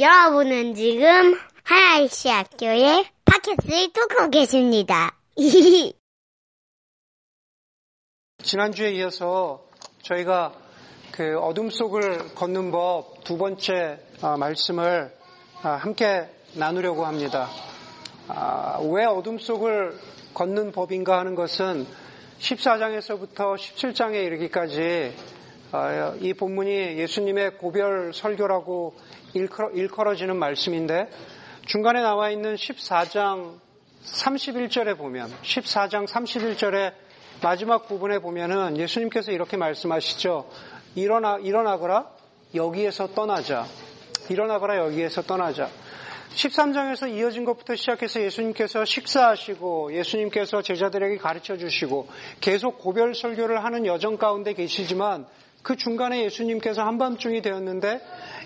여러분은 지금 하나이시 학교의 팟캐스트를 듣고 계십니다. 지난주에 이어서 저희가 그 어둠 속을 걷는 법 두 번째 아, 말씀을 아, 함께 나누려고 합니다. 아, 왜 어둠 속을 걷는 법인가 하는 것은 14장에서부터 17장에 이르기까지 이 본문이 예수님의 고별 설교라고 일컬어, 지는 말씀인데 중간에 나와 있는 14장 31절에 보면 14장 31절에 마지막 부분에 보면은 예수님께서 이렇게 말씀하시죠. 일어나 일어나거라 여기에서 떠나자. 일어나거라 여기에서 떠나자. 13장에서 이어진 것부터 시작해서 예수님께서 식사하시고 예수님께서 제자들에게 가르쳐 주시고 계속 고별 설교를 하는 여정 가운데 계시지만 그 중간에 예수님께서 한밤중이 되었는데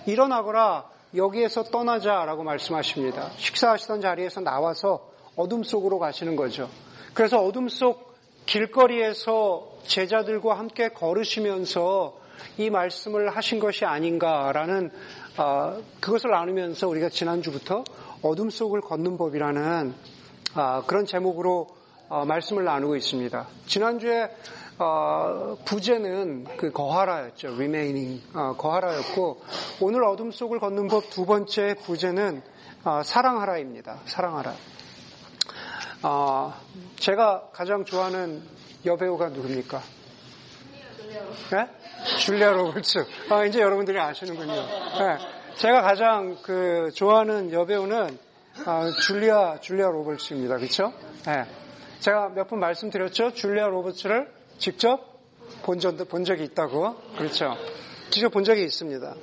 일어나거라 여기에서 떠나자라고 말씀하십니다. 식사하시던 자리에서 나와서 어둠 속으로 가시는 거죠. 그래서 어둠 속 길거리에서 제자들과 함께 걸으시면서 이 말씀을 하신 것이 아닌가라는 어, 그것을 나누면서 우리가 지난주부터 어둠 속을 걷는 법이라는 어, 그런 제목으로 어, 말씀을 나누고 있습니다. 지난주에 어, 부제는 그 거하라였죠. remaining 어, 거하라였고 오늘 어둠 속을 걷는 법 두 번째 부제는 어, 사랑하라입니다. 사랑하라. 어, 제가 가장 좋아하는 여배우가 누굽니까? 네? 줄리아 로버츠. 아, 이제 여러분들이 아시는군요. 네. 제가 가장 그 좋아하는 여배우는 아, 줄리아 줄리아 로버츠입니다. 그렇죠? 네. 제가 몇 번 말씀드렸죠. 줄리아 로버츠를 직접 본, 적, 본 적이 있다고. 그렇죠. 직접 본 적이 있습니다.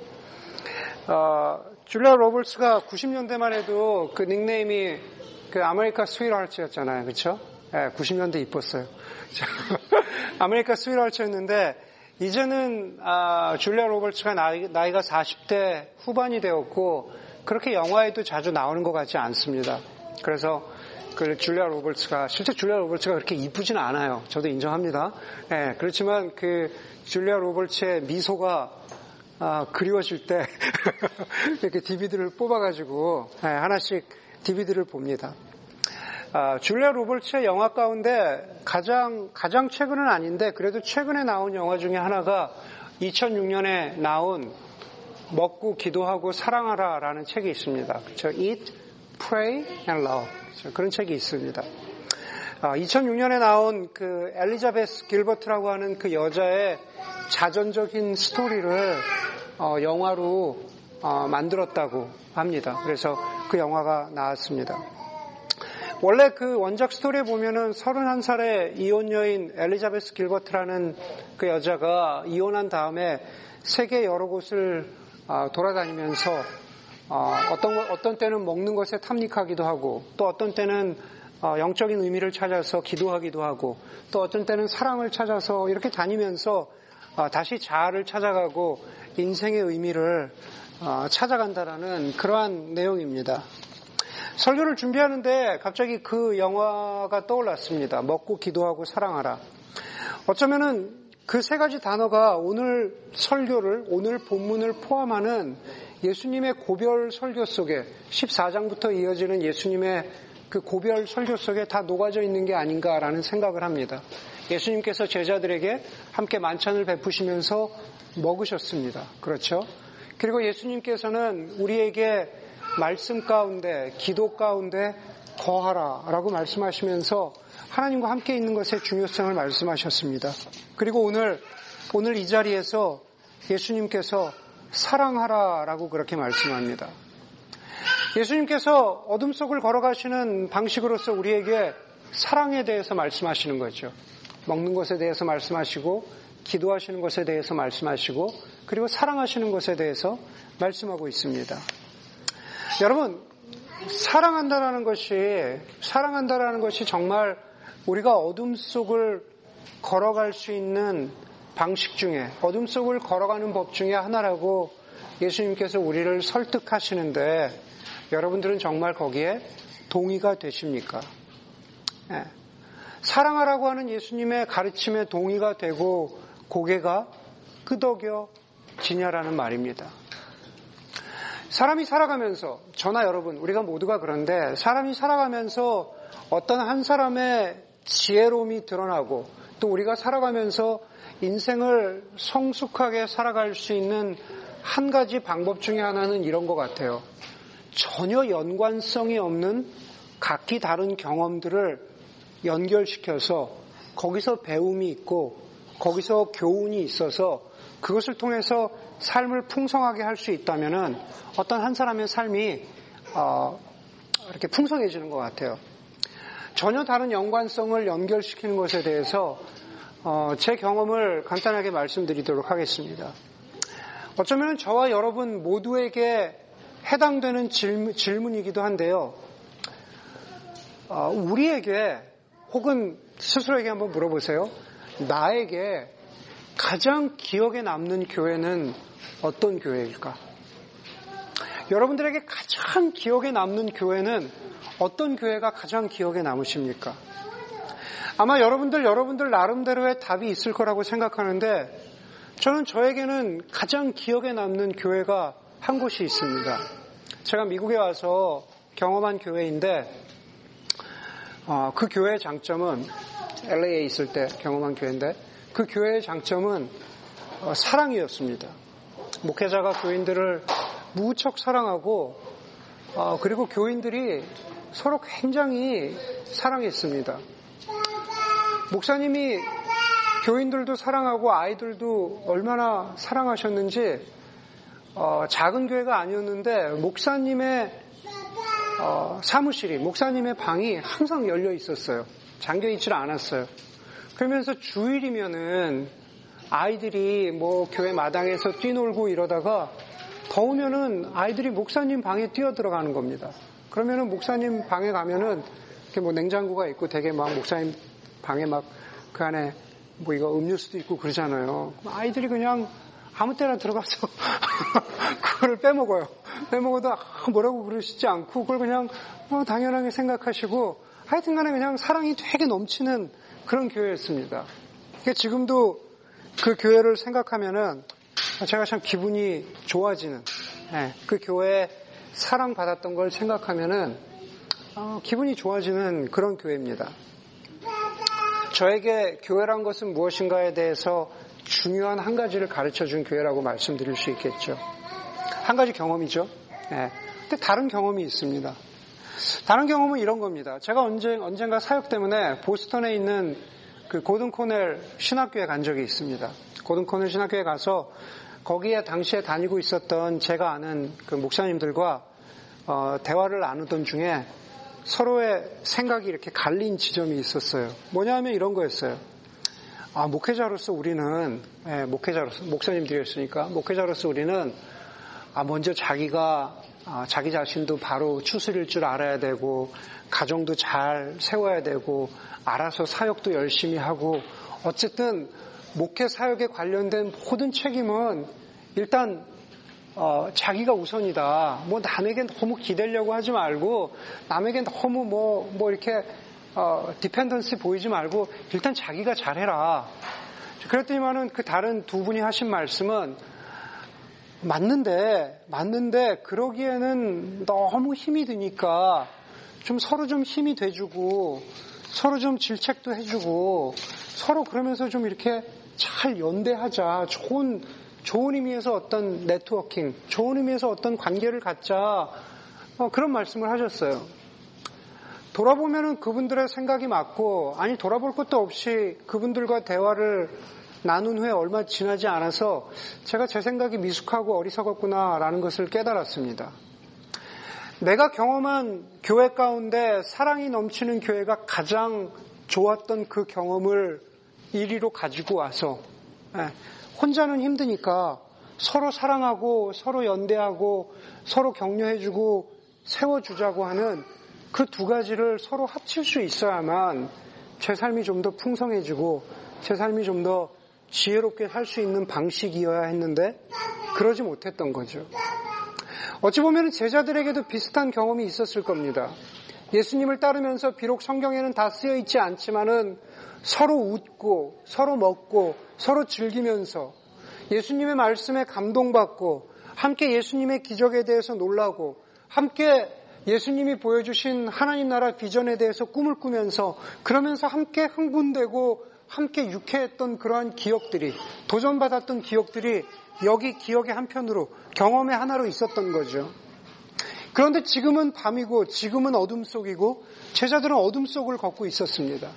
어, 줄리아 로버츠가 90년대만 해도 그 닉네임이 그 America's Sweethearts였잖아요. 그렇죠? 네, 90년대 이뻤어요. America's Sweethearts였는데 이제는 아, 줄리아 로버츠가 나이, 나이가 40대 후반이 되었고 그렇게 영화에도 자주 나오는 것 같지 않습니다. 그래서 그 줄리아 로버츠가 실제 줄리아 로버츠가 그렇게 이쁘진 않아요. 저도 인정합니다. 네, 그렇지만 그 줄리아 로버츠의 미소가 아, 그리워질 때 이렇게 DVD를 뽑아가지고 네, 하나씩 DVD를 봅니다. 아, 줄리아 로버츠의 영화 가운데 가장 가장 최근은 아닌데 그래도 최근에 나온 영화 중에 하나가 2006년에 나온 먹고 기도하고 사랑하라라는 책이 있습니다. 그렇죠? Eat, Pray and Love 그런 책이 있습니다. 2006년에 아, 나온 그 엘리자베스 길버트라고 하는 그 여자의 자전적인 스토리를 어, 영화로 어, 만들었다고 합니다. 그래서 그 영화가 나왔습니다. 원래 그 원작 스토리에 보면은 31살의 이혼 여인 엘리자베스 길버트라는 그 여자가 이혼한 다음에 세계 여러 곳을 아, 돌아다니면서 어, 어떤, 어떤 때는 먹는 것에 탐닉하기도 하고 또 어떤 때는 어, 영적인 의미를 찾아서 기도하기도 하고 또 어떤 때는 사랑을 찾아서 이렇게 다니면서 어, 다시 자아를 찾아가고 인생의 의미를 찾아간다라는 그러한 내용입니다. 설교를 준비하는데 갑자기 그 영화가 떠올랐습니다. 먹고 기도하고 사랑하라. 어쩌면은 그 세 가지 단어가 오늘 설교를, 오늘 본문을 포함하는 예수님의 고별 설교 속에 14장부터 이어지는 예수님의 그 고별 설교 속에 다 녹아져 있는 게 아닌가라는 생각을 합니다. 예수님께서 제자들에게 함께 만찬을 베푸시면서 먹으셨습니다. 그렇죠? 그리고 예수님께서는 우리에게 말씀 가운데, 기도 가운데 거하라 라고 말씀하시면서 하나님과 함께 있는 것의 중요성을 말씀하셨습니다. 그리고 오늘, 오늘 이 자리에서 예수님께서 사랑하라 라고 그렇게 말씀합니다. 예수님께서 어둠 속을 걸어가시는 방식으로서 우리에게 사랑에 대해서 말씀하시는 거죠. 먹는 것에 대해서 말씀하시고, 기도하시는 것에 대해서 말씀하시고, 그리고 사랑하시는 것에 대해서 말씀하고 있습니다. 여러분, 사랑한다라는 것이, 사랑한다라는 것이 정말 우리가 어둠 속을 걸어갈 수 있는 방식 중에 어둠 속을 걸어가는 법 중에 하나라고 예수님께서 우리를 설득하시는데 여러분들은 정말 거기에 동의가 되십니까? 네. 사랑하라고 하는 예수님의 가르침에 동의가 되고 고개가 끄덕여 지냐라는 말입니다. 사람이 살아가면서, 저나 여러분, 우리가 모두가 그런데, 사람이 살아가면서 어떤 한 사람의 지혜로움이 드러나고, 또 우리가 살아가면서 인생을 성숙하게 살아갈 수 있는 한 가지 방법 중에 하나는 이런 것 같아요. 전혀 연관성이 없는 각기 다른 경험들을 연결시켜서 거기서 배움이 있고 거기서 교훈이 있어서 그것을 통해서 삶을 풍성하게 할 수 있다면은 어떤 한 사람의 삶이 어, 이렇게 풍성해지는 것 같아요. 전혀 다른 연관성을 연결시키는 것에 대해서 어, 제 경험을 간단하게 말씀드리도록 하겠습니다. 어쩌면 저와 여러분 모두에게 해당되는 질문, 이기도 한데요. 어, 우리에게 혹은 스스로에게 한번 물어보세요. 나에게 가장 기억에 남는 교회는 어떤 교회일까? 여러분들에게 가장 기억에 남는 교회는 어떤 교회가 가장 기억에 남으십니까? 아마 여러분들, 여러분들 나름대로의 답이 있을 거라고 생각하는데 저는 저에게는 가장 기억에 남는 교회가 한 곳이 있습니다. 제가 미국에 와서 경험한 교회인데 어, 그 교회의 장점은 LA에 있을 때 경험한 교회인데 그 교회의 장점은 어, 사랑이었습니다. 목회자가 교인들을 무척 사랑하고 어, 그리고 교인들이 서로 굉장히 사랑했습니다. 목사님이 교인들도 사랑하고 아이들도 얼마나 사랑하셨는지 어, 작은 교회가 아니었는데 목사님의 어, 사무실이 목사님의 방이 항상 열려 있었어요. 잠겨 있질 않았어요. 그러면서 주일이면은 아이들이 뭐 교회 마당에서 뛰놀고 이러다가 더우면은 아이들이 목사님 방에 뛰어 들어가는 겁니다. 그러면은 목사님 방에 가면은 이렇게 뭐 냉장고가 있고 되게 막 목사님 방에 막 그 안에 뭐 이거 음료수도 있고 그러잖아요. 아이들이 그냥 아무 때나 들어가서 그거를 빼먹어요. 빼먹어도 뭐라고 그러시지 않고 그걸 그냥 뭐 당연하게 생각하시고 하여튼 간에 그냥 사랑이 되게 넘치는 그런 교회였습니다. 그러니까 지금도 그 교회를 생각하면은 제가 참 기분이 좋아지는 네, 그 교회에 사랑받았던 걸 생각하면은 어, 기분이 좋아지는 그런 교회입니다. 저에게 교회란 것은 무엇인가에 대해서 중요한 한 가지를 가르쳐 준 교회라고 말씀드릴 수 있겠죠. 한 가지 경험이죠. 네. 근데 다른 경험이 있습니다. 다른 경험은 이런 겁니다. 제가 언제, 언젠가 사역 때문에 보스턴에 있는 그 고든 코넬 신학교에 간 적이 있습니다. 고든 코넬 신학교에 가서 거기에 당시에 다니고 있었던 제가 아는 그 목사님들과 어, 대화를 나누던 중에 서로의 생각이 이렇게 갈린 지점이 있었어요. 뭐냐면 이런 거였어요. 아, 목회자로서 우리는, 예, 목회자로서, 목사님들이었으니까, 목회자로서 우리는, 아, 먼저 자기가, 아, 자기 자신도 바로 추스릴 줄 알아야 되고, 가정도 잘 세워야 되고, 알아서 사역도 열심히 하고, 어쨌든, 목회 사역에 관련된 모든 책임은 일단 어, 자기가 우선이다. 뭐 남에게 너무 기대려고 하지 말고 남에게 너무 뭐, 뭐 이렇게 어, 디펜던스 보이지 말고 일단 자기가 잘해라. 그랬더니만은 그 다른 두 분이 하신 말씀은 맞는데, 맞는데 그러기에는 너무 힘이 드니까 좀 서로 좀 힘이 돼주고 서로 좀 질책도 해주고 서로 그러면서 좀 이렇게 잘 연대하자. 좋은 좋은 의미에서 어떤 네트워킹, 좋은 의미에서 어떤 관계를 갖자 어, 그런 말씀을 하셨어요. 돌아보면은 그분들의 생각이 맞고 아니 돌아볼 것도 없이 그분들과 대화를 나눈 후에 얼마 지나지 않아서 제가 제 생각이 미숙하고 어리석었구나라는 것을 깨달았습니다. 내가 경험한 교회 가운데 사랑이 넘치는 교회가 가장 좋았던 그 경험을 1위로 가지고 와서 예, 혼자는 힘드니까 서로 사랑하고 서로 연대하고 서로 격려해주고 세워주자고 하는 그 두 가지를 서로 합칠 수 있어야만 제 삶이 좀 더 풍성해지고 제 삶이 좀 더 지혜롭게 살 수 있는 방식이어야 했는데 그러지 못했던 거죠. 어찌 보면 제자들에게도 비슷한 경험이 있었을 겁니다. 예수님을 따르면서 비록 성경에는 다 쓰여 있지 않지만은 서로 웃고 서로 먹고 서로 즐기면서 예수님의 말씀에 감동받고 함께 예수님의 기적에 대해서 놀라고 함께 예수님이 보여주신 하나님 나라 비전에 대해서 꿈을 꾸면서 그러면서 함께 흥분되고 함께 유쾌했던 그러한 기억들이 도전받았던 기억들이 여기 기억의 한편으로 경험의 하나로 있었던 거죠. 그런데 지금은 밤이고 지금은 어둠 속이고 제자들은 어둠 속을 걷고 있었습니다.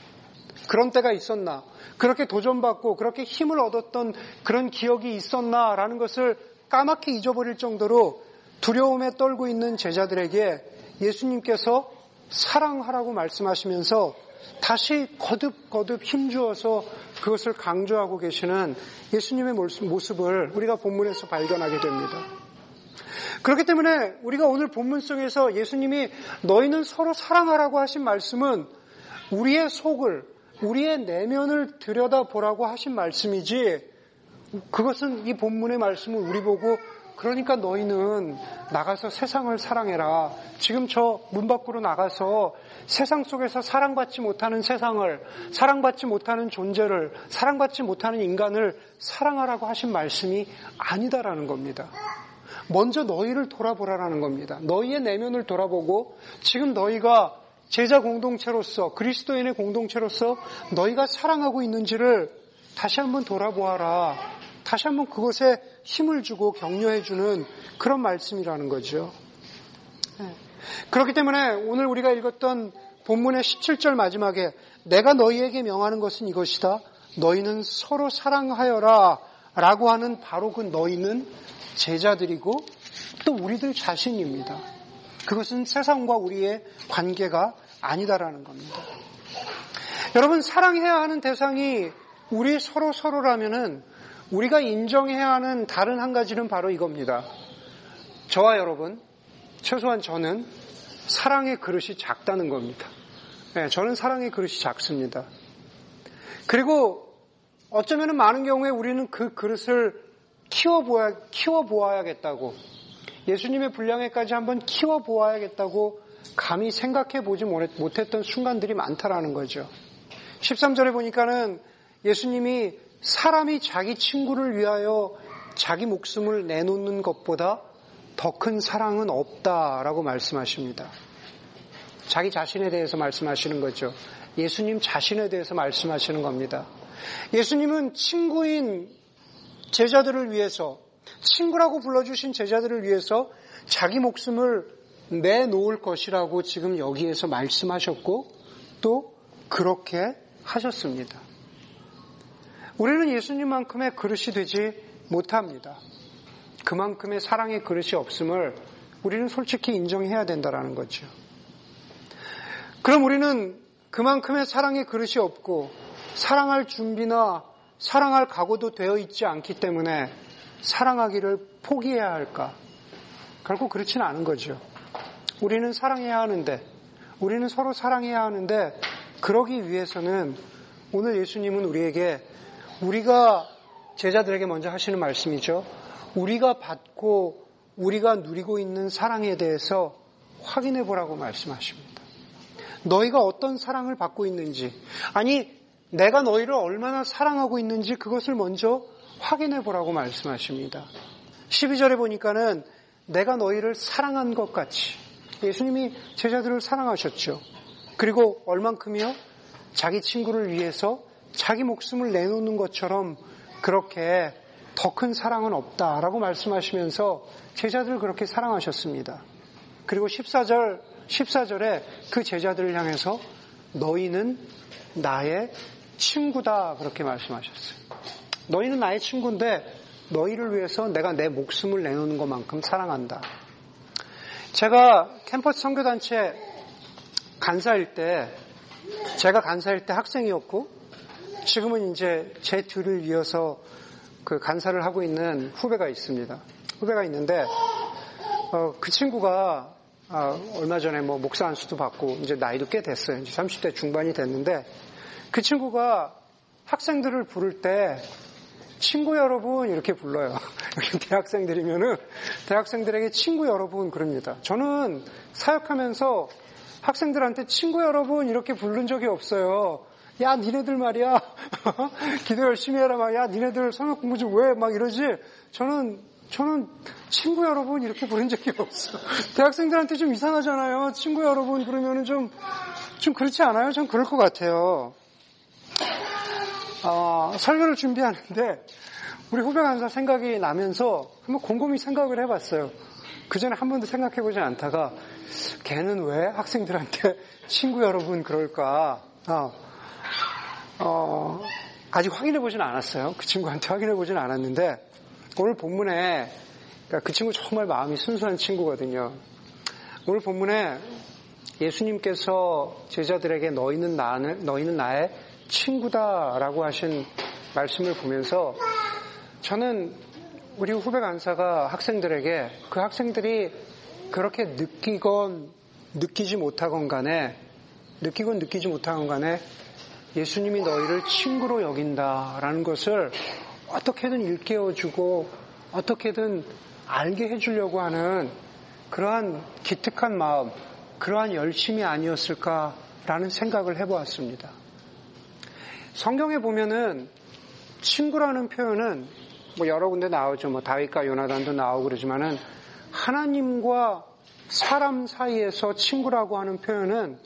그런 때가 있었나? 그렇게 도전받고 그렇게 힘을 얻었던 그런 기억이 있었나라는 것을 까맣게 잊어버릴 정도로 두려움에 떨고 있는 제자들에게 예수님께서 사랑하라고 말씀하시면서 다시 거듭거듭 힘주어서 그것을 강조하고 계시는 예수님의 모습을 우리가 본문에서 발견하게 됩니다. 그렇기 때문에 우리가 오늘 본문 속에서 예수님이 너희는 서로 사랑하라고 하신 말씀은 우리의 속을, 우리의 내면을 들여다보라고 하신 말씀이지 그것은 이 본문의 말씀을 우리 보고 그러니까 너희는 나가서 세상을 사랑해라. 지금 저 문 밖으로 나가서 세상 속에서 사랑받지 못하는 세상을, 사랑받지 못하는 존재를, 사랑받지 못하는 인간을 사랑하라고 하신 말씀이 아니다라는 겁니다. 먼저 너희를 돌아보라라는 겁니다. 너희의 내면을 돌아보고 지금 너희가 제자 공동체로서 그리스도인의 공동체로서 너희가 사랑하고 있는지를 다시 한번 돌아보아라. 다시 한번 그것에 힘을 주고 격려해주는 그런 말씀이라는 거죠. 네. 그렇기 때문에 오늘 우리가 읽었던 본문의 17절 마지막에 내가 너희에게 명하는 것은 이것이다. 너희는 서로 사랑하여라. 라고 하는 바로 그 너희는 제자들이고 또 우리들 자신입니다. 그것은 세상과 우리의 관계가 아니다라는 겁니다. 여러분, 사랑해야 하는 대상이 우리 서로 서로라면은 우리가 인정해야 하는 다른 한 가지는 바로 이겁니다. 저와 여러분, 최소한 저는 사랑의 그릇이 작다는 겁니다. 네, 저는 사랑의 그릇이 작습니다. 그리고 어쩌면 많은 경우에 우리는 그 그릇을 키워보아, 키워보아야겠다고, 예수님의 분량에까지 한번 키워보아야겠다고 감히 생각해 보지 못했던 순간들이 많다라는 거죠. 13절에 보니까는 예수님이 사람이 자기 친구를 위하여 자기 목숨을 내놓는 것보다 더 큰 사랑은 없다라고 말씀하십니다. 자기 자신에 대해서 말씀하시는 거죠. 예수님 자신에 대해서 말씀하시는 겁니다. 예수님은 친구인 제자들을 위해서, 친구라고 불러주신 제자들을 위해서 자기 목숨을 내놓을 것이라고 지금 여기에서 말씀하셨고, 또 그렇게 하셨습니다. 우리는 예수님만큼의 그릇이 되지 못합니다. 그만큼의 사랑의 그릇이 없음을 우리는 솔직히 인정해야 된다는 거죠. 그럼 우리는 그만큼의 사랑의 그릇이 없고 사랑할 준비나 사랑할 각오도 되어 있지 않기 때문에 사랑하기를 포기해야 할까? 결국 그렇지는 않은 거죠. 우리는 사랑해야 하는데, 우리는 서로 사랑해야 하는데, 그러기 위해서는 오늘 예수님은 우리에게 우리가 제자들에게 먼저 하시는 말씀이죠. 우리가 받고 우리가 누리고 있는 사랑에 대해서 확인해 보라고 말씀하십니다. 너희가 어떤 사랑을 받고 있는지, 아니, 내가 너희를 얼마나 사랑하고 있는지 그것을 먼저 확인해 보라고 말씀하십니다. 12절에 보니까는 내가 너희를 사랑한 것 같이 예수님이 제자들을 사랑하셨죠. 그리고 얼만큼이요? 자기 친구를 위해서 자기 목숨을 내놓는 것처럼 그렇게 더 큰 사랑은 없다라고 말씀하시면서 제자들을 그렇게 사랑하셨습니다. 그리고 14절, 14절에 그 제자들을 향해서 너희는 나의 친구다 그렇게 말씀하셨어요. 너희는 나의 친구인데 너희를 위해서 내가 내 목숨을 내놓는 것만큼 사랑한다. 제가 캠퍼스 선교단체 간사일 때 제가 간사일 때 학생이었고 지금은 이제 제 뒤를 이어서 그 간사를 하고 있는 후배가 있습니다. 후배가 있는데 어, 그 친구가 아, 얼마 전에 뭐 목사 안수도 받고 이제 나이도 꽤 됐어요. 이제 30대 중반이 됐는데 그 친구가 학생들을 부를 때 친구 여러분 이렇게 불러요. 대학생들이면은 대학생들에게 친구 여러분 그럽니다. 저는 사역하면서 학생들한테 친구 여러분 이렇게 부른 적이 없어요. 야, 니네들 말이야. 기도 열심히 해라. 막, 야, 니네들 성역 공부 좀 왜? 막 이러지. 저는 저는 친구 여러분 이렇게 부른 적이 없어. 대학생들한테 좀 이상하잖아요. 친구 여러분 그러면은 좀, 좀 그렇지 않아요? 전 그럴 것 같아요. 어, 설교를 준비하는데 우리 후배 간사 생각이 나면서 한번 곰곰이 생각을 해봤어요. 그 전에 한 번도 생각해보지 않다가 걔는 왜 학생들한테 친구 여러분 그럴까? 어, 어, 아직 확인해보진 않았어요. 그 친구한테 확인해보진 않았는데 오늘 본문에 그러니까 그 친구 정말 마음이 순수한 친구거든요. 오늘 본문에 예수님께서 제자들에게 너희는 나는 너희는 나의 친구다라고 하신 말씀을 보면서 저는 우리 후배 간사가 학생들에게 그 학생들이 그렇게 느끼건 느끼지 못하건 간에 느끼건 느끼지 못하건 간에 예수님이 너희를 친구로 여긴다라는 것을 어떻게든 일깨워주고 어떻게든 알게 해주려고 하는 그러한 기특한 마음, 그러한 열심이 아니었을까라는 생각을 해보았습니다. 성경에 보면은 친구라는 표현은 뭐 여러 군데 나오죠. 뭐 다윗과 요나단도 나오고 그러지만은 하나님과 사람 사이에서 친구라고 하는 표현은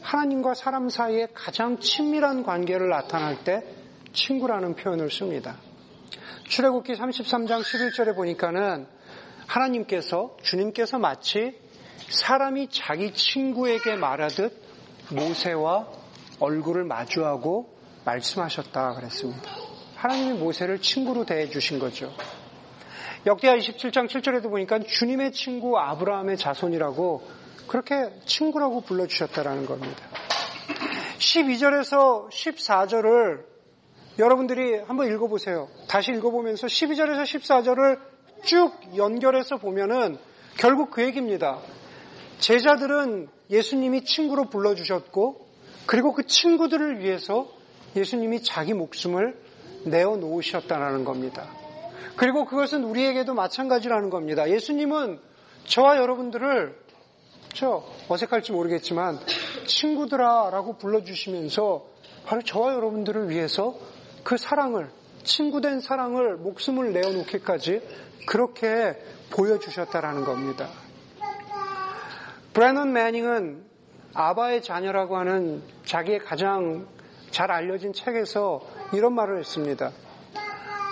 하나님과 사람 사이에 가장 친밀한 관계를 나타날 때 친구라는 표현을 씁니다. 출애굽기 33장 11절에 보니까는 하나님께서 주님께서 마치 사람이 자기 친구에게 말하듯 모세와 얼굴을 마주하고 말씀하셨다 그랬습니다. 하나님이 모세를 친구로 대해 주신 거죠. 역대하 27장 7절에도 보니까 주님의 친구 아브라함의 자손이라고 그렇게 친구라고 불러주셨다라는 겁니다. 12절에서 14절을 여러분들이 한번 읽어보세요. 다시 읽어보면서 12절에서 14절을 쭉 연결해서 보면은 결국 그 얘기입니다. 제자들은 예수님이 친구로 불러주셨고, 그리고 그 친구들을 위해서 예수님이 자기 목숨을 내어 놓으셨다는 겁니다. 그리고 그것은 우리에게도 마찬가지라는 겁니다. 예수님은 저와 여러분들을 저 어색할지 모르겠지만 친구들아라고 불러주시면서 바로 저와 여러분들을 위해서 그 사랑을 친구된 사랑을 목숨을 내어놓기까지 그렇게 보여주셨다라는 겁니다. 브래넌 매닝은 아바의 자녀라고 하는 자기의 가장 잘 알려진 책에서 이런 말을 했습니다.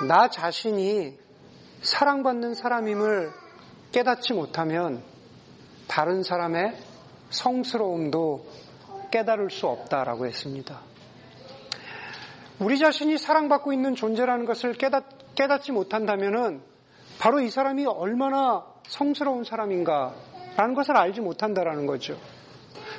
나 자신이 사랑받는 사람임을 깨닫지 못하면 다른 사람의 성스러움도 깨달을 수 없다라고 했습니다. 우리 자신이 사랑받고 있는 존재라는 것을 깨닫, 깨닫지 못한다면 바로 이 사람이 얼마나 성스러운 사람인가라는 것을 알지 못한다라는 거죠.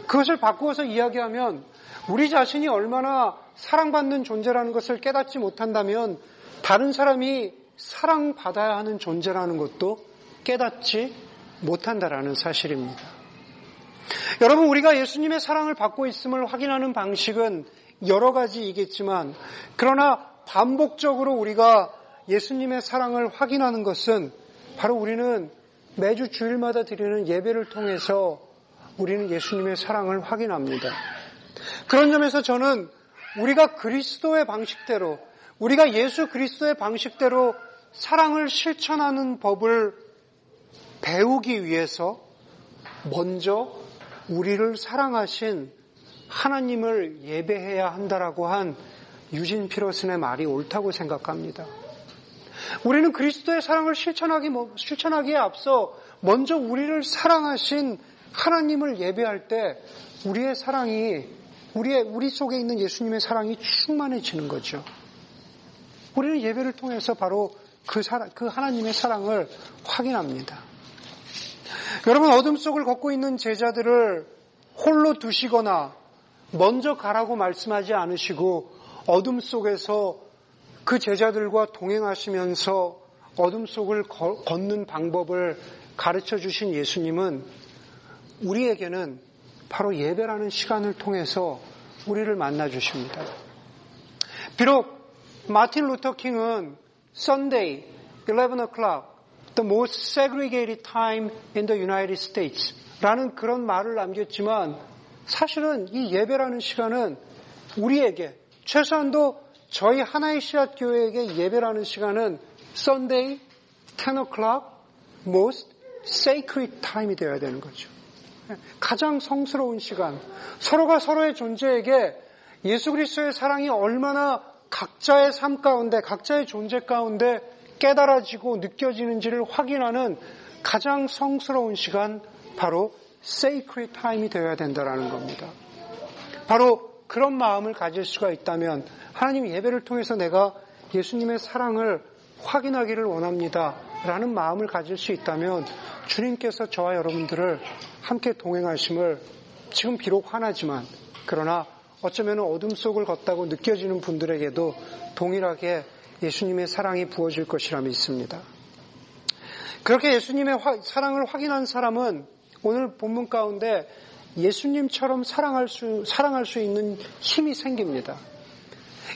그것을 바꾸어서 이야기하면 우리 자신이 얼마나 사랑받는 존재라는 것을 깨닫지 못한다면 다른 사람이 사랑받아야 하는 존재라는 것도 깨닫지 못한다라는 사실입니다. 여러분, 우리가 예수님의 사랑을 받고 있음을 확인하는 방식은 여러 가지이겠지만, 그러나 반복적으로 우리가 예수님의 사랑을 확인하는 것은 바로 우리는 매주 주일마다 드리는 예배를 통해서 우리는 예수님의 사랑을 확인합니다. 그런 점에서 저는 우리가 그리스도의 방식대로, 우리가 예수 그리스도의 방식대로 사랑을 실천하는 법을 배우기 위해서 먼저 우리를 사랑하신 하나님을 예배해야 한다라고 한 유진 피러슨의 말이 옳다고 생각합니다. 우리는 그리스도의 사랑을 실천하기, 뭐, 실천하기에 앞서 먼저 우리를 사랑하신 하나님을 예배할 때 우리의 사랑이 우리의 우리 속에 있는 예수님의 사랑이 충만해지는 거죠. 우리는 예배를 통해서 바로 그 사랑, 그 하나님의 사랑을 확인합니다. 여러분 어둠 속을 걷고 있는 제자들을 홀로 두시거나 먼저 가라고 말씀하지 않으시고 어둠 속에서 그 제자들과 동행하시면서 어둠 속을 걷는 방법을 가르쳐 주신 예수님은 우리에게는 바로 예배라는 시간을 통해서 우리를 만나 주십니다. 비록 마틴 루터 킹은 Sunday, 11 o'clock, the most segregated time in the United States 라는 그런 말을 남겼지만 사실은 이 예배라는 시간은 우리에게 최소한도 저희 하나의 씨앗 교회에게 예배라는 시간은 Sunday, 10 o'clock most sacred time이 되어야 되는 거죠. 가장 성스러운 시간. 서로가 서로의 존재에게 예수 그리스도의 사랑이 얼마나 각자의 삶 가운데, 각자의 존재 가운데 깨달아지고 느껴지는지를 확인하는 가장 성스러운 시간, 바로 sacred time이 되어야 된다는 겁니다. 바로 그런 마음을 가질 수가 있다면 하나님 예배를 통해서 내가 예수님의 사랑을 확인하기를 원합니다. 라는 마음을 가질 수 있다면 주님께서 저와 여러분들을 함께 동행하심을 지금 비록 화나지만 그러나 어쩌면 어둠 속을 걷다고 느껴지는 분들에게도 동일하게 예수님의 사랑이 부어질 것이라 믿습니다. 그렇게 예수님의 사랑을 확인한 사람은 오늘 본문 가운데 예수님처럼 사랑할 수, 사랑할 수 있는 힘이 생깁니다.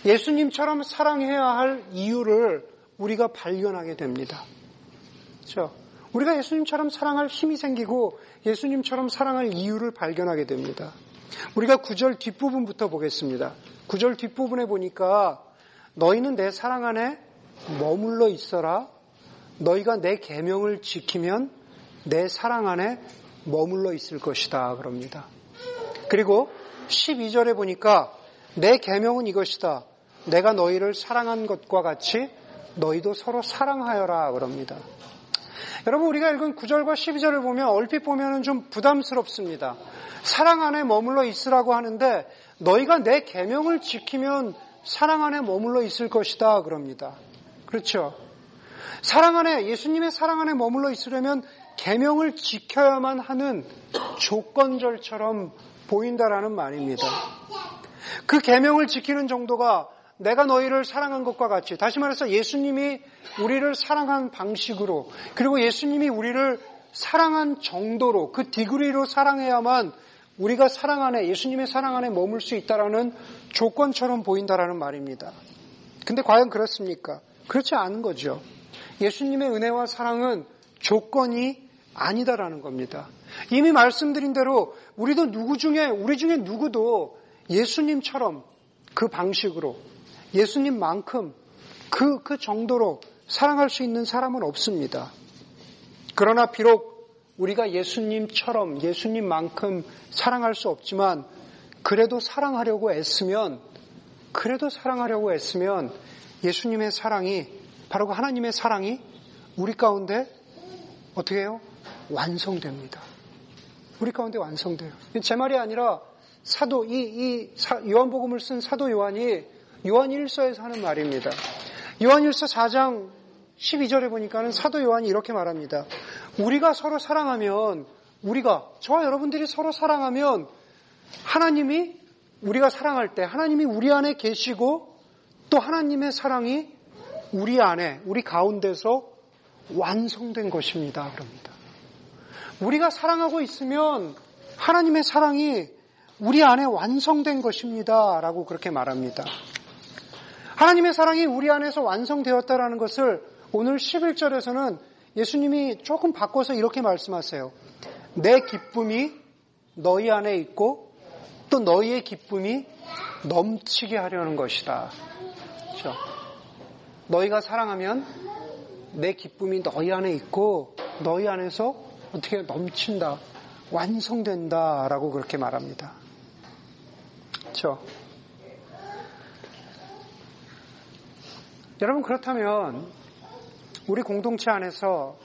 예수님처럼 사랑해야 할 이유를 우리가 발견하게 됩니다. 그렇죠? 우리가 예수님처럼 사랑할 힘이 생기고 예수님처럼 사랑할 이유를 발견하게 됩니다. 우리가 구절 뒷부분부터 보겠습니다. 구절 뒷부분에 보니까 너희는 내 사랑 안에 머물러 있어라. 너희가 내 계명을 지키면 내 사랑 안에 머물러 있을 것이다. 그럽니다. 그리고 12절에 보니까 내 계명은 이것이다. 내가 너희를 사랑한 것과 같이 너희도 서로 사랑하여라. 그럽니다. 여러분 우리가 읽은 9절과 12절을 보면 얼핏 보면 좀 부담스럽습니다. 사랑 안에 머물러 있으라고 하는데 너희가 내 계명을 지키면 사랑 안에 머물러 있을 것이다 그럽니다. 그렇죠? 사랑 안에 예수님의 사랑 안에 머물러 있으려면 계명을 지켜야만 하는 조건절처럼 보인다라는 말입니다. 그 계명을 지키는 정도가 내가 너희를 사랑한 것과 같이 다시 말해서 예수님이 우리를 사랑한 방식으로 그리고 예수님이 우리를 사랑한 정도로 그 디그리로 사랑해야만 우리가 사랑 안에 예수님의 사랑 안에 머물 수 있다라는 조건처럼 보인다라는 말입니다. 근데 과연 그렇습니까? 그렇지 않은 거죠. 예수님의 은혜와 사랑은 조건이 아니다라는 겁니다. 이미 말씀드린 대로 우리도 누구 중에 우리 중에 누구도 예수님처럼 그 방식으로 예수님만큼 그, 그 정도로 사랑할 수 있는 사람은 없습니다. 그러나 비록 우리가 예수님처럼 예수님만큼 사랑할 수 없지만 그래도 사랑하려고 애쓰면 그래도 사랑하려고 애쓰면 예수님의 사랑이 바로 그 하나님의 사랑이 우리 가운데 어떻게 해요? 완성됩니다. 우리 가운데 완성돼요. 제 말이 아니라 사도 이, 이 요한복음을 쓴 사도 요한이 요한 1서에서 하는 말입니다. 요한 1서 4장 12절에 보니까는 사도 요한이 이렇게 말합니다. 우리가 서로 사랑하면 우리가 저와 여러분들이 서로 사랑하면 하나님이 우리가 사랑할 때 하나님이 우리 안에 계시고 또 하나님의 사랑이 우리 안에 우리 가운데서 완성된 것입니다. 그럽니다. 우리가 사랑하고 있으면 하나님의 사랑이 우리 안에 완성된 것입니다. 라고 그렇게 말합니다. 하나님의 사랑이 우리 안에서 완성되었다라는 것을 오늘 11절에서는 예수님이 조금 바꿔서 이렇게 말씀하세요. 내 기쁨이 너희 안에 있고 또 너희의 기쁨이 넘치게 하려는 것이다. 그렇죠? 너희가 사랑하면 내 기쁨이 너희 안에 있고 너희 안에서 어떻게 넘친다, 완성된다라고 그렇게 말합니다. 그렇죠? 여러분 그렇다면 우리 공동체 안에서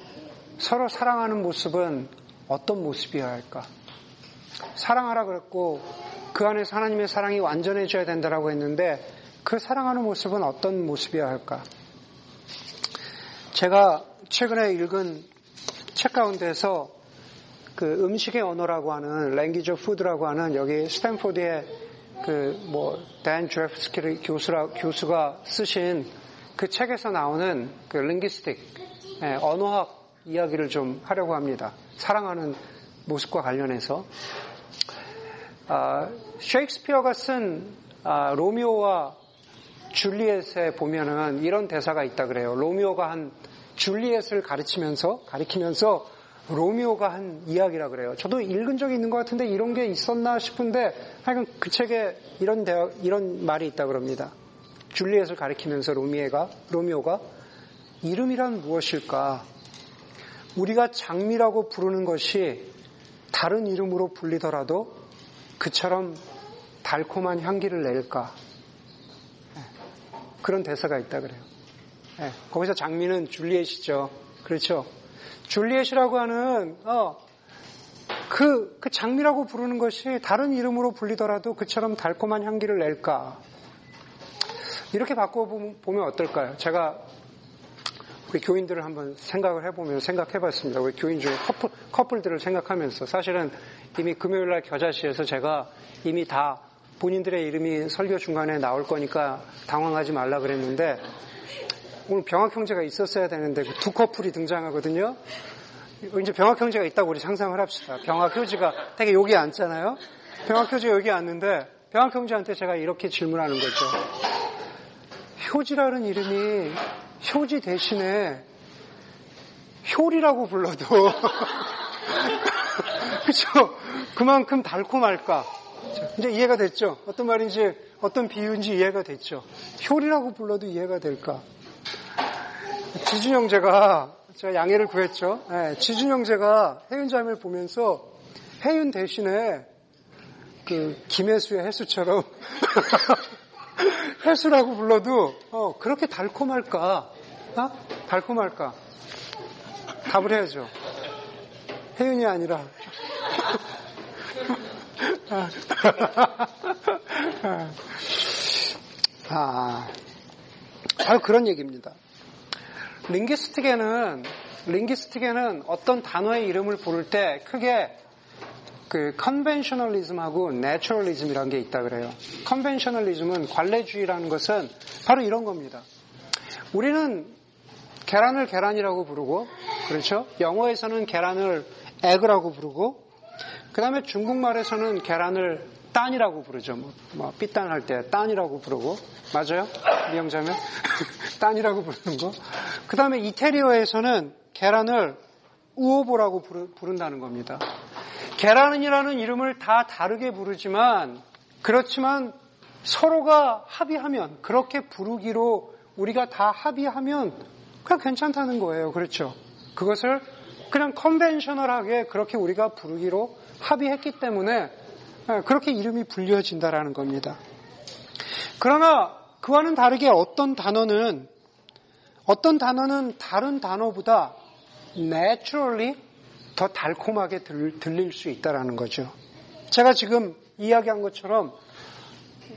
서로 사랑하는 모습은 어떤 모습이어야 할까? 사랑하라 그랬고 그 안에서 하나님의 사랑이 완전해져야 된다라고 했는데 그 사랑하는 모습은 어떤 모습이어야 할까? 제가 최근에 읽은 책 가운데서 그 음식의 언어라고 하는 랭귀지 푸드라고 하는 여기 스탠포드의 그뭐 댄 드레프스키 교수라 교수가 쓰신 그 책에서 나오는 그 링기스틱 예, 언어학 이야기를 좀 하려고 합니다. 사랑하는 모습과 관련해서 아, 셰익스피어가 쓴 아, 로미오와 줄리엣에 보면은 이런 대사가 있다 그래요. 로미오가 한 줄리엣을 가르치면서 가리키면서 로미오가 한 이야기라 그래요. 저도 읽은 적이 있는 것 같은데 이런 게 있었나 싶은데 하여간 그 책에 이런 대화, 이런 말이 있다 그럽니다. 줄리엣을 가리키면서 로미에가 로미오가 이름이란 무엇일까? 우리가 장미라고 부르는 것이 다른 이름으로 불리더라도 그처럼 달콤한 향기를 낼까? 예, 그런 대사가 있다 그래요. 예, 거기서 장미는 줄리엣이죠. 그렇죠? 줄리엣이라고 하는 어, 그, 그 장미라고 부르는 것이 다른 이름으로 불리더라도 그처럼 달콤한 향기를 낼까? 이렇게 바꿔보면 어떨까요? 제가 우리 교인들을 한번 생각을 해보면 생각해봤습니다. 우리 교인 중에 커플, 커플들을 생각하면서 사실은 이미 금요일 날 겨자시에서 제가 이미 다 본인들의 이름이 설교 중간에 나올 거니까 당황하지 말라 그랬는데 오늘 병학 형제가 있었어야 되는데 두 커플이 등장하거든요. 이제 병학 형제가 있다고 우리 상상을 합시다. 병학 효지가 되게 여기 앉잖아요. 병학 효지가 여기 앉는데 병학 형제한테 제가 이렇게 질문하는 거죠. 효지라는 이름이 효지 대신에 효리라고 불러도 그렇죠. 그만큼 달콤할까? 이제 이해가 됐죠. 어떤 말인지 어떤 비유인지 이해가 됐죠. 효리라고 불러도 이해가 될까? 지준 형제가 제가 양해를 구했죠. 네, 지준 형제가 혜윤 자매를 보면서 혜윤 대신에 그 김혜수의 해수처럼 해수라고 불러도 어, 그렇게 달콤할까? 어? 달콤할까? 답을 해야죠. 혜윤이 아니라 아, 바로 그런 얘기입니다. 링기스틱에는 linguistic에는 어떤 단어의 이름을 부를 때 크게 그 conventionalism하고 naturalism이라는 게 있다 그래요. conventionalism은 관례주의라는 것은 바로 이런 겁니다. 우리는 계란을 계란이라고 부르고 그렇죠? 영어에서는 계란을 egg라고 부르고 그 다음에 중국말에서는 계란을 蛋이라고 부르죠. 뭐, 뭐 皮蛋 할 때 蛋이라고 부르고 맞아요? 미영자면 딴이라고 부르는 거. 그 다음에 이태리어에서는 계란을 우오보라고 부른다는 겁니다. 계란이라는 이름을 다 다르게 부르지만 그렇지만 서로가 합의하면 그렇게 부르기로 우리가 다 합의하면 그냥 괜찮다는 거예요. 그렇죠? 그것을 그냥 컨벤셔널하게 그렇게 우리가 부르기로 합의했기 때문에 예, 그렇게 이름이 불려진다라는 겁니다. 그러나 그와는 다르게 어떤 단어는 어떤 단어는 다른 단어보다 naturally 더 달콤하게 들, 들릴 수 있다라는 거죠. 제가 지금 이야기한 것처럼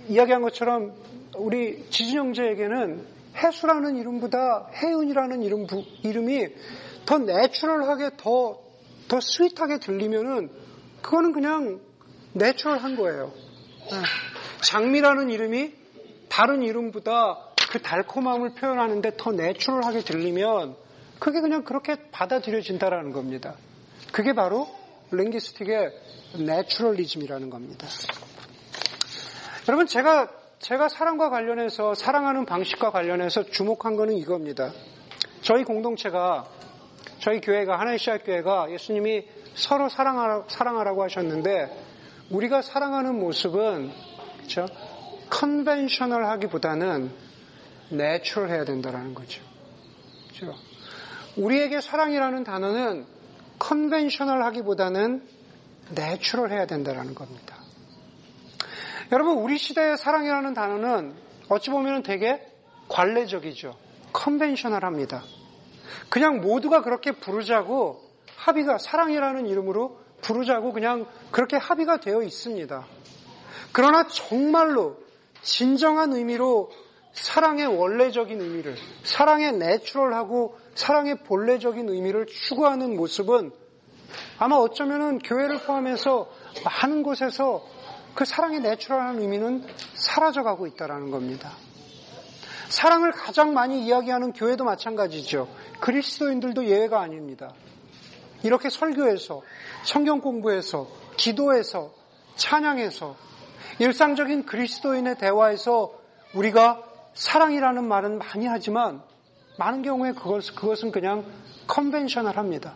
이야기한 것처럼 우리 지진 형제에게는 해수라는 이름보다 해운이라는 이름, 이름이 더 내추럴하게 더, 더 sweet하게 들리면은 그거는 그냥 natural한 거예요. 네. 장미라는 이름이 다른 이름보다 그 달콤함을 표현하는데 더 natural하게 들리면 그게 그냥 그렇게 받아들여진다라는 겁니다. 그게 바로 linguistic의 naturalism이라는 겁니다. 여러분 제가 제가 사랑과 관련해서 사랑하는 방식과 관련해서 주목한 거는 이겁니다. 저희 공동체가 저희 교회가 하나의 시작 교회가 예수님이 서로 사랑하라, 사랑하라고 하셨는데 우리가 사랑하는 모습은 그렇죠? conventional하기보다는 natural해야 된다라는 거죠. 그렇죠? 우리에게 사랑이라는 단어는 conventional 하기보다는 natural 해야 된다라는 겁니다. 여러분 우리 시대의 사랑이라는 단어는 어찌 보면 되게 관례적이죠. 컨벤셔널 합니다. 그냥 모두가 그렇게 부르자고 합의가 사랑이라는 이름으로 부르자고 그냥 그렇게 합의가 되어 있습니다. 그러나 정말로 진정한 의미로 사랑의 원래적인 의미를, 사랑의 내추럴하고 사랑의 본래적인 의미를 추구하는 모습은 아마 어쩌면은 교회를 포함해서 많은 곳에서 그 사랑의 내추럴한 의미는 사라져가고 있다라는 겁니다. 사랑을 가장 많이 이야기하는 교회도 마찬가지죠. 그리스도인들도 예외가 아닙니다. 이렇게 설교해서 성경 공부해서 기도해서 찬양해서 일상적인 그리스도인의 대화에서 우리가 사랑이라는 말은 많이 하지만 많은 경우에 그것, 그것은 그냥 conventional 합니다.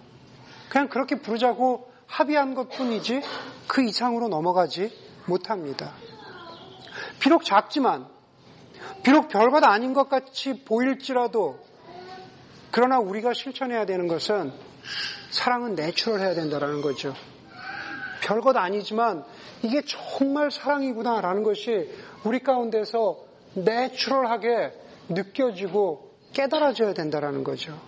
그냥 그렇게 부르자고 합의한 것 뿐이지 그 이상으로 넘어가지 못합니다. 비록 작지만, 비록 별것 아닌 것 같이 보일지라도 그러나 우리가 실천해야 되는 것은 사랑은 natural 해야 된다는 거죠. 별것 아니지만 이게 정말 사랑이구나라는 것이 우리 가운데서 natural하게 느껴지고 깨달아져야 된다는 거죠.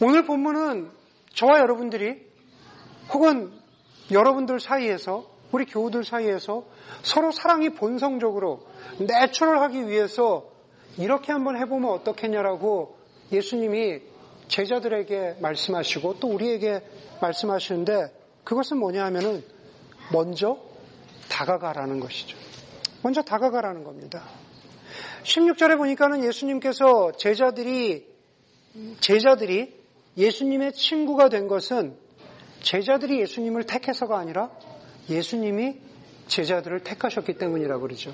오늘 본문은 저와 여러분들이 혹은 여러분들 사이에서 우리 교우들 사이에서 서로 사랑이 본성적으로 내추럴하기 위해서 이렇게 한번 해보면 어떻겠냐라고 예수님이 제자들에게 말씀하시고 또 우리에게 말씀하시는데 그것은 뭐냐 하면은 먼저 다가가라는 것이죠. 먼저 다가가라는 겁니다. 16절에 보니까는 예수님께서 제자들이 제자들이 예수님의 친구가 된 것은 제자들이 예수님을 택해서가 아니라 예수님이 제자들을 택하셨기 때문이라고 그러죠.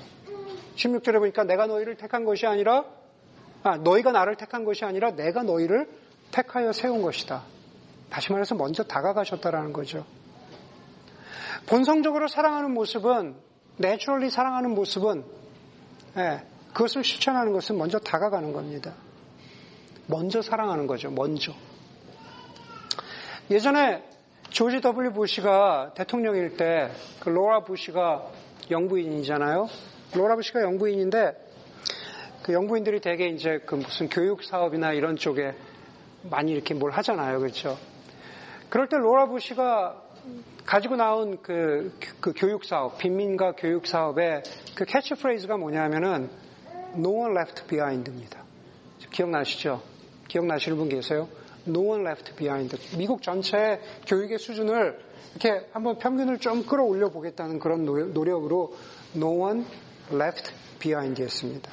16절에 보니까 내가 너희를 택한 것이 아니라 아, 너희가 나를 택한 것이 아니라 내가 너희를 택하여 세운 것이다. 다시 말해서 먼저 다가가셨다라는 거죠. 본성적으로 사랑하는 모습은 naturally 사랑하는 모습은 예, 그것을 실천하는 것은 먼저 다가가는 겁니다. 먼저 사랑하는 거죠. 먼저. 예전에 조지 W 부시가 대통령일 때 그 로라 부시가 영부인이잖아요. 로라 부시가 영부인인데 그 영부인들이 대개 이제 그 무슨 교육 사업이나 이런 쪽에 많이 이렇게 뭘 하잖아요. 그렇죠? 그럴 때 로라 부시가 가지고 나온 그, 그 교육 사업, 빈민가 교육 사업의 그 캐치프레이즈가 뭐냐면은 No one left behind입니다. 기억나시죠? 기억나시는 분 계세요? No one left behind. 미국 전체 교육의 수준을 이렇게 한번 평균을 좀 끌어올려 보겠다는 그런 노력으로 No one left behind였습니다.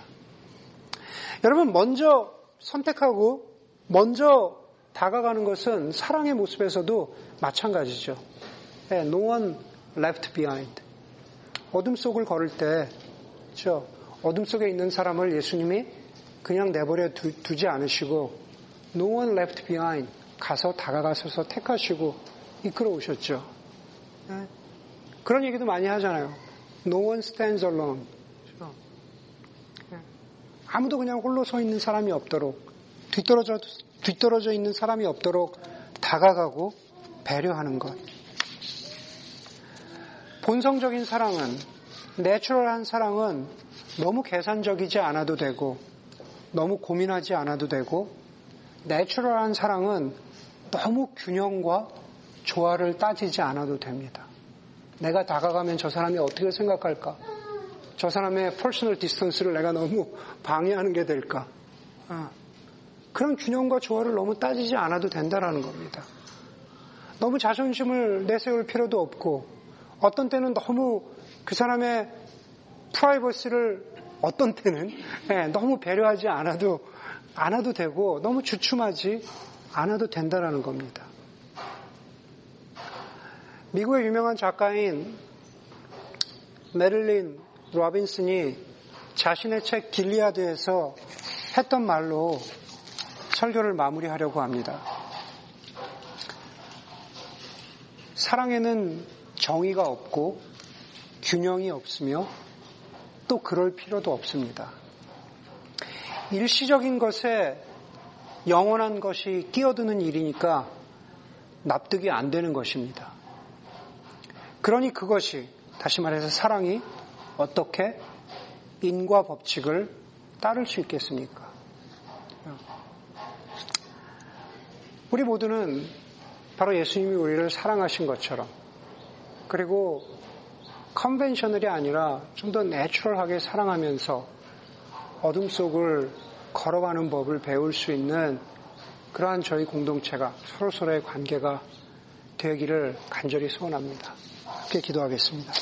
여러분 먼저 선택하고 먼저 다가가는 것은 사랑의 모습에서도 마찬가지죠. 네, no one left behind. 어둠 속을 걸을 때, 저 어둠 속에 있는 사람을 예수님이 그냥 내버려 두, 지 않으시고 no one left behind 가서 다가가셔서 택하시고 이끌어 오셨죠. 네? 그런 얘기도 많이 하잖아요. No one stands alone. 네. 아무도 그냥 홀로 서 있는 사람이 없도록 뒤떨어져 뒤떨어져 있는 사람이 없도록 다가가고 배려하는 것. 본성적인 사랑은 내추럴한 사랑은 너무 계산적이지 않아도 되고 너무 고민하지 않아도 되고 내추럴한 사랑은 너무 균형과 조화를 따지지 않아도 됩니다. 내가 다가가면 저 사람이 어떻게 생각할까? 저 사람의 personal distance를 내가 너무 방해하는 게 될까? 아, 그런 균형과 조화를 너무 따지지 않아도 된다라는 겁니다. 너무 자존심을 내세울 필요도 없고 어떤 때는 너무 그 사람의 프라이버시를 어떤 때는 네, 너무 배려하지 않아도 않아도 되고 너무 주춤하지 않아도 된다라는 겁니다. 미국의 유명한 작가인 메릴린 로빈슨이 자신의 책 길리아드에서 했던 말로 설교를 마무리하려고 합니다. 사랑에는 정의가 없고 균형이 없으며 또 그럴 필요도 없습니다. 일시적인 것에 영원한 것이 끼어드는 일이니까 납득이 안 되는 것입니다. 그러니 그것이 다시 말해서 사랑이 어떻게 인과 법칙을 따를 수 있겠습니까? 우리 모두는 바로 예수님이 우리를 사랑하신 것처럼 그리고 컨벤셔널이 아니라 좀 더 내추럴하게 사랑하면서 어둠 속을 걸어가는 법을 배울 수 있는 그러한 저희 공동체가 서로서로의 관계가 되기를 간절히 소원합니다. 함께 기도하겠습니다.